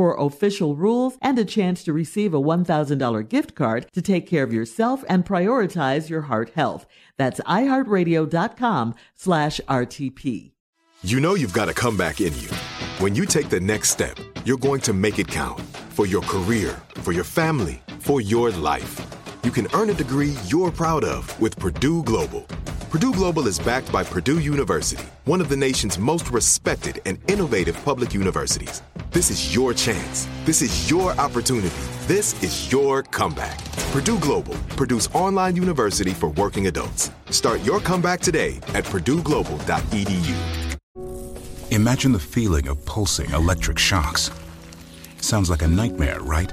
for official rules and a chance to receive a $1,000 gift card to take care of yourself and prioritize your heart health. That's iheartradio.com slash RTP. You know you've got a comeback in you. When you take the next step, you're going to make it count for your career, for your family, for your life. You can earn a degree you're proud of with Purdue Global. Purdue Global is backed by Purdue University, one of the nation's most respected and innovative public universities. This is your chance. This is your opportunity. This is your comeback. Purdue Global, Purdue's online university for working adults. Start your comeback today at purdueglobal.edu. Imagine the feeling of pulsing electric shocks. Sounds like a nightmare, right?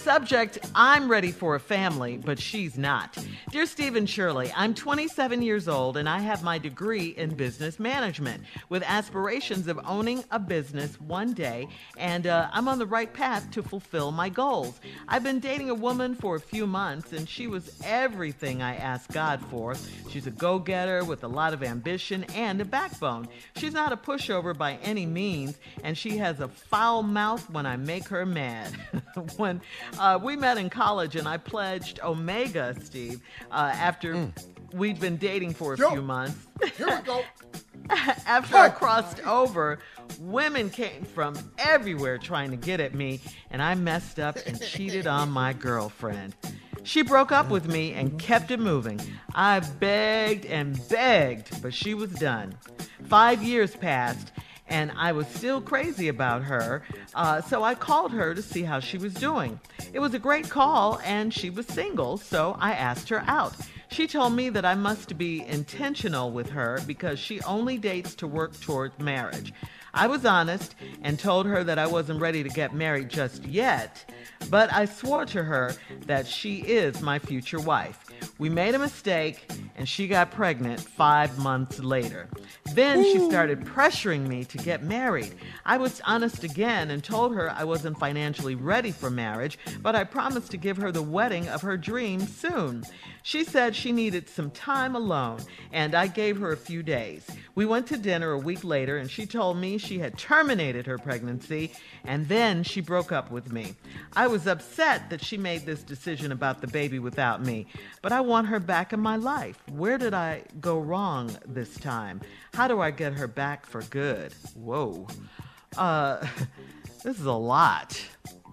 Subject I'm ready for a family, but she's not. Dear Stephen Shirley, I'm 27 years old and I have my degree in business management with aspirations of owning a business one day, and uh, I'm on the right path to fulfill my goals. I've been dating a woman for a few months and she was everything I asked God for. She's a go getter with a lot of ambition and a backbone. She's not a pushover by any means, and she has a foul mouth when I make her mad. when uh, we met in college, and I pledged Omega, Steve, uh, after mm. we'd been dating for a Yo, few months. Here we go. after I crossed over, women came from everywhere trying to get at me, and I messed up and cheated on my girlfriend. She broke up with me and kept it moving. I begged and begged, but she was done. Five years passed, and I was still crazy about her. Uh, so I called her to see how she was doing. It was a great call, and she was single, so I asked her out. She told me that I must be intentional with her because she only dates to work toward marriage. I was honest and told her that I wasn't ready to get married just yet, but I swore to her that she is my future wife. We made a mistake and she got pregnant five months later. Then she started pressuring me to get married. I was honest again and told her I wasn't financially ready for marriage, but I promised to give her the wedding of her dreams soon. She said she needed some time alone, and I gave her a few days. We went to dinner a week later, and she told me she had terminated her pregnancy, and then she broke up with me. I was upset that she made this decision about the baby without me, but I want her back in my life. Where did I go wrong this time? How do I get her back for good? Whoa. Uh, this is a lot,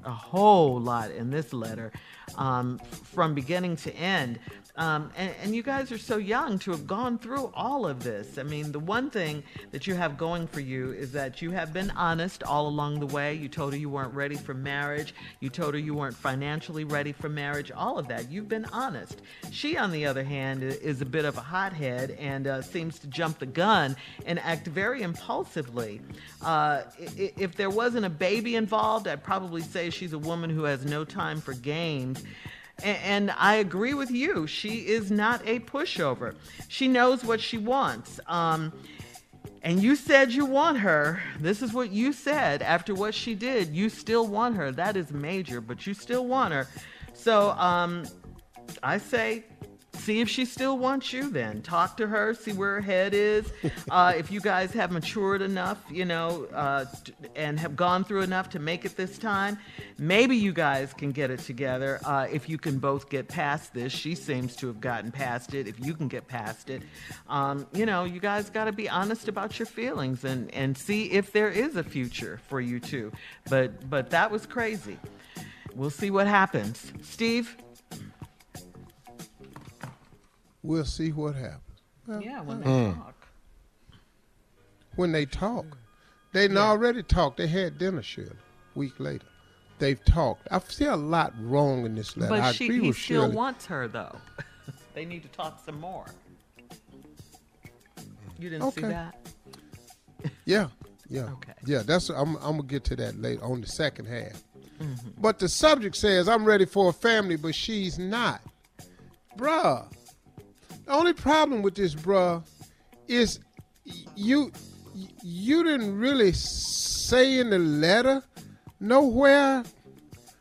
a whole lot in this letter um, from beginning to end. Um, and, and, you guys are so young to have gone through all of this. I mean, the one thing that you have going for you is that you have been honest all along the way. You told her you weren't ready for marriage. You told her you weren't financially ready for marriage. All of that. You've been honest. She, on the other hand, is a bit of a hothead and uh, seems to jump the gun and act very impulsively. Uh, if there wasn't a baby involved, I'd probably say she's a woman who has no time for games. And I agree with you. She is not a pushover. She knows what she wants. Um, and you said you want her. This is what you said after what she did. You still want her. That is major, but you still want her. So um, I say see if she still wants you then. Talk to her see where her head is. Uh, if you guys have matured enough you know uh, and have gone through enough to make it this time maybe you guys can get it together. Uh, if you can both get past this she seems to have gotten past it if you can get past it. Um, you know you guys got to be honest about your feelings and and see if there is a future for you two. But but that was crazy. We'll see what happens. Steve we'll see what happens. Well, yeah, when they mm. talk. When they talk. They yeah. already talked. They had dinner, Shirley, week later. They've talked. I see a lot wrong in this letter. But I she, agree he with still Shirley. wants her, though. they need to talk some more. You didn't okay. see that? yeah, yeah. Okay. Yeah, that's I'm, I'm gonna get to that later on the second half. Mm-hmm. But the subject says I'm ready for a family, but she's not. Bruh, the only problem with this, bruh, is you you didn't really say in the letter nowhere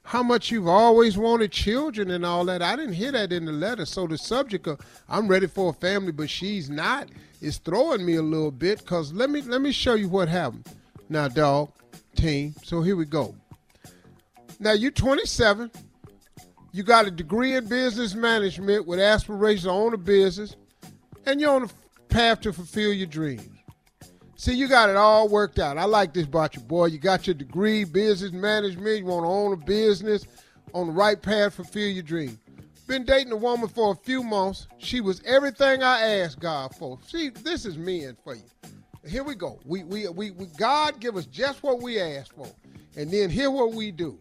how much you've always wanted children and all that. I didn't hear that in the letter. So the subject of I'm ready for a family, but she's not is throwing me a little bit. Cause let me let me show you what happened. Now, dog, team. So here we go. Now you're 27. You got a degree in business management with aspirations to own a business, and you're on the path to fulfill your dreams. See, you got it all worked out. I like this about you, boy. You got your degree, business management. You want to own a business, on the right path, fulfill your dream. Been dating a woman for a few months. She was everything I asked God for. See, this is men for you. Here we go. We, we, we, we God give us just what we ask for, and then here what we do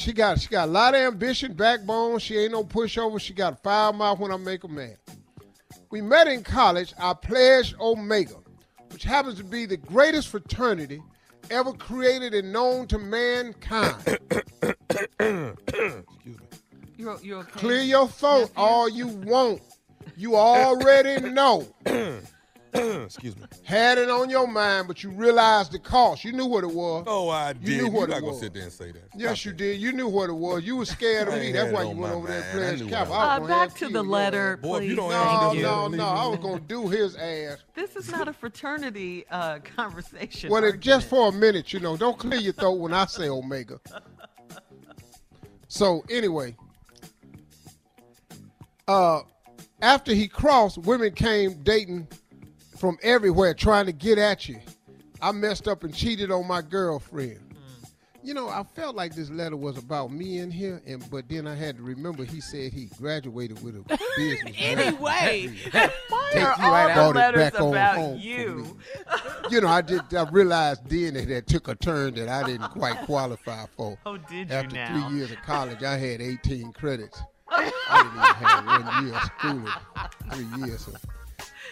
she got she got a lot of ambition, backbone. She ain't no pushover. She got a fire mouth when I make a man. We met in college. I pledged Omega, which happens to be the greatest fraternity ever created and known to mankind. Excuse me. You're, you're okay. Clear your throat all you want. You already know. Excuse me. Had it on your mind, but you realized the cost. You knew what it was. Oh, I did. you did. Knew what You're it not was. gonna sit there and say that. Yes, Stop you it. did. You knew what it was. You were scared of I me. ain't That's had why it you on went my over there and mind. I pledged knew cap. what I it Uh, back to the in letter, there. Boy, if you please. don't No, answer, no, leave no. me I was gonna do his ass. This is not a fraternity uh, conversation. Well, it, just argument. for a minute, you know. Don't clear your throat when I say Omega. So anyway, uh, after he crossed, women came dating from everywhere trying to get at you. I messed up and cheated on my girlfriend. Mm. You know, I felt like this letter was about me in here, and but then I had to remember he said he graduated with a business. Anyway, why are right all the letters back about home you? you know, I did. I realized then that took a turn that I didn't quite qualify for. Oh, did After you now? three years of college, I had 18 credits. I didn't even have one year of schooling, three years. So,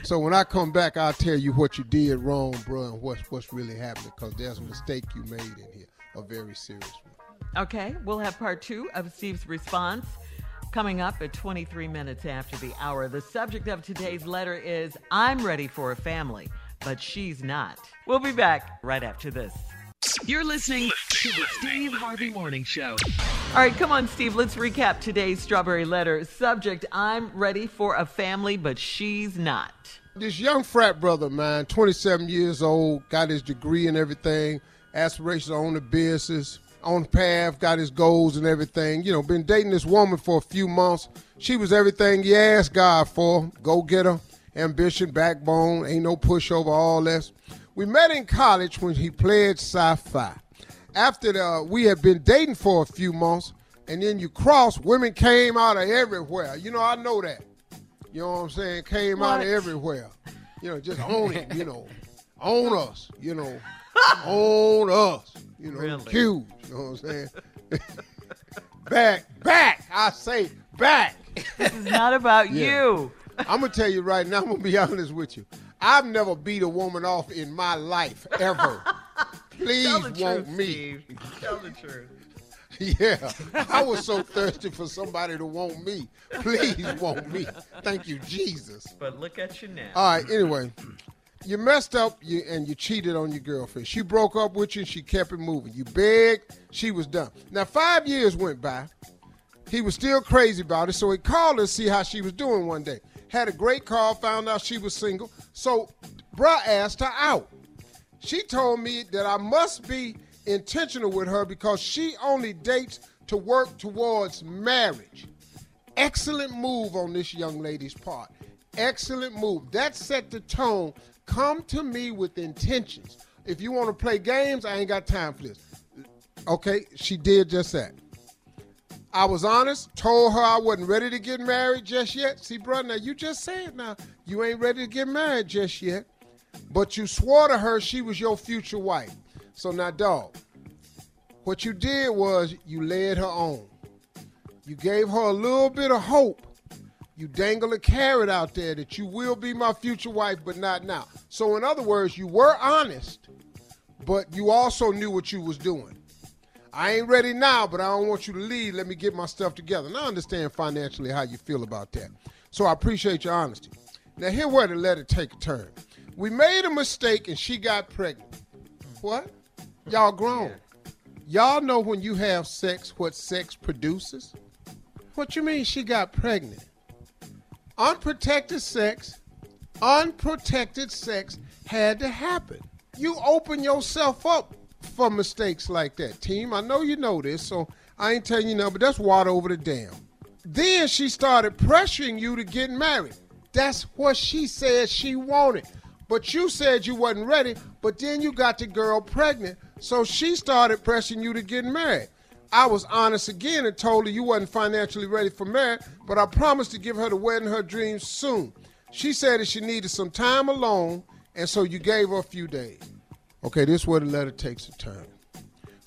so when I come back, I'll tell you what you did wrong, bro, and what's what's really happening. Because there's a mistake you made in here, a very serious one. Okay, we'll have part two of Steve's response coming up at 23 minutes after the hour. The subject of today's letter is I'm ready for a family, but she's not. We'll be back right after this. You're listening to the Steve Harvey Morning Show. All right, come on, Steve. Let's recap today's strawberry letter. Subject I'm ready for a family, but she's not. This young frat brother mine, 27 years old, got his degree and everything, aspirations on the business, on the path, got his goals and everything. You know, been dating this woman for a few months. She was everything he asked God for. Go get her, ambition, backbone, ain't no pushover, all this. We met in college when he played Psi Phi. After the, uh, we had been dating for a few months, and then you cross, women came out of everywhere. You know, I know that. You know what I'm saying? Came out of everywhere. You know, just own it, you know. Own us, you know. own us. You know, Really? cues. You know what I'm saying? back, back. I say back. This is not about Yeah. you. I'm gonna tell you right now. I'm gonna be honest with you. I've never beat a woman off in my life ever. Please want truth, me. Steve. Tell the truth. Yeah, I was so thirsty for somebody to want me. Please want me. Thank you, Jesus. But look at you now. All right. Anyway, you messed up you, and you cheated on your girlfriend. She broke up with you and she kept it moving. You begged. She was done. Now five years went by. He was still crazy about it, so he called her to see how she was doing one day. Had a great call, found out she was single. So, bruh asked her out. She told me that I must be intentional with her because she only dates to work towards marriage. Excellent move on this young lady's part. Excellent move. That set the tone. Come to me with intentions. If you want to play games, I ain't got time for this. Okay, she did just that. I was honest, told her I wasn't ready to get married just yet. See, brother, now you just said now you ain't ready to get married just yet. But you swore to her she was your future wife. So now, dog, what you did was you led her on. You gave her a little bit of hope. You dangle a carrot out there that you will be my future wife, but not now. So, in other words, you were honest, but you also knew what you was doing. I ain't ready now, but I don't want you to leave. Let me get my stuff together. And I understand financially how you feel about that. So I appreciate your honesty. Now, here where the letter take a turn. We made a mistake and she got pregnant. What? Y'all grown. Y'all know when you have sex what sex produces? What you mean she got pregnant? Unprotected sex, unprotected sex had to happen. You open yourself up for mistakes like that, team. I know you know this, so I ain't telling you now, but that's water over the dam. Then she started pressuring you to get married. That's what she said she wanted. But you said you wasn't ready, but then you got the girl pregnant, so she started pressing you to get married. I was honest again and told her you wasn't financially ready for marriage, but I promised to give her the wedding her dreams soon. She said that she needed some time alone, and so you gave her a few days. Okay, this is where the letter takes a turn.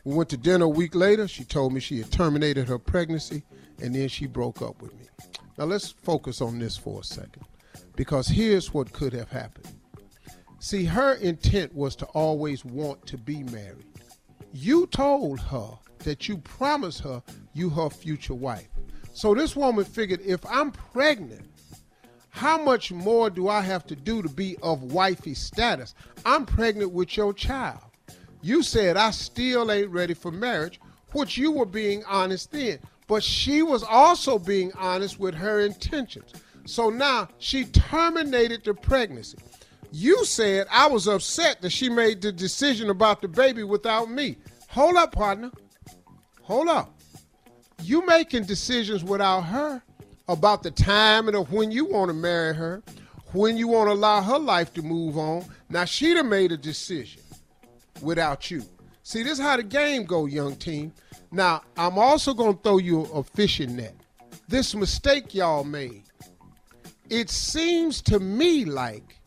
We went to dinner a week later. She told me she had terminated her pregnancy, and then she broke up with me. Now let's focus on this for a second, because here's what could have happened. See, her intent was to always want to be married. You told her that you promised her you her future wife. So this woman figured if I'm pregnant, how much more do I have to do to be of wifey status? I'm pregnant with your child. You said I still ain't ready for marriage, which you were being honest then. But she was also being honest with her intentions. So now she terminated the pregnancy. You said I was upset that she made the decision about the baby without me. Hold up, partner. Hold up. You making decisions without her about the time and of when you want to marry her, when you want to allow her life to move on. Now she'd have made a decision without you. See, this is how the game go, young team. Now, I'm also going to throw you a fishing net. This mistake y'all made. It seems to me like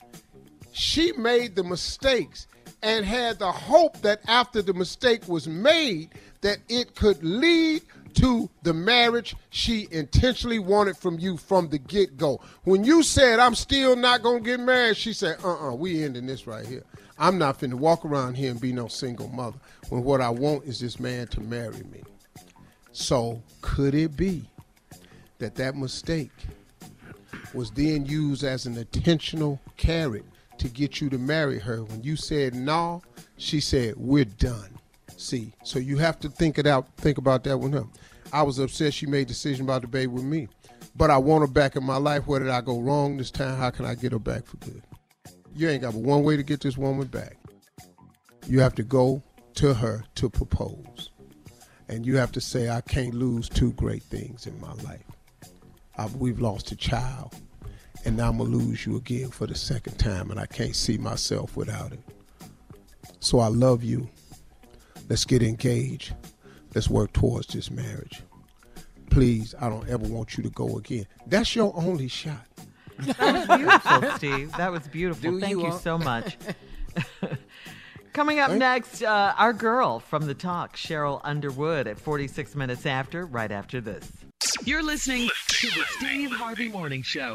she made the mistakes and had the hope that after the mistake was made that it could lead to the marriage she intentionally wanted from you from the get-go. When you said I'm still not going to get married, she said, "Uh-uh, we ending this right here. I'm not finna walk around here and be no single mother when what I want is this man to marry me." So, could it be that that mistake was then used as an intentional carrot to get you to marry her. When you said no, she said we're done. See, so you have to think it out. Think about that with her. I was upset she made decision about the baby with me, but I want her back in my life. Where did I go wrong this time? How can I get her back for good? You ain't got but one way to get this woman back. You have to go to her to propose. And you have to say, I can't lose two great things in my life. I, we've lost a child, and I'm going to lose you again for the second time, and I can't see myself without it. So I love you. Let's get engaged. Let's work towards this marriage. Please, I don't ever want you to go again. That's your only shot. That was beautiful, Steve. That was beautiful. Do Thank you you, so much. Coming up next, uh, our girl from the talk, Sheryl Underwood, at 46 minutes after, right after this. You're listening to the Steve Harvey Morning Show.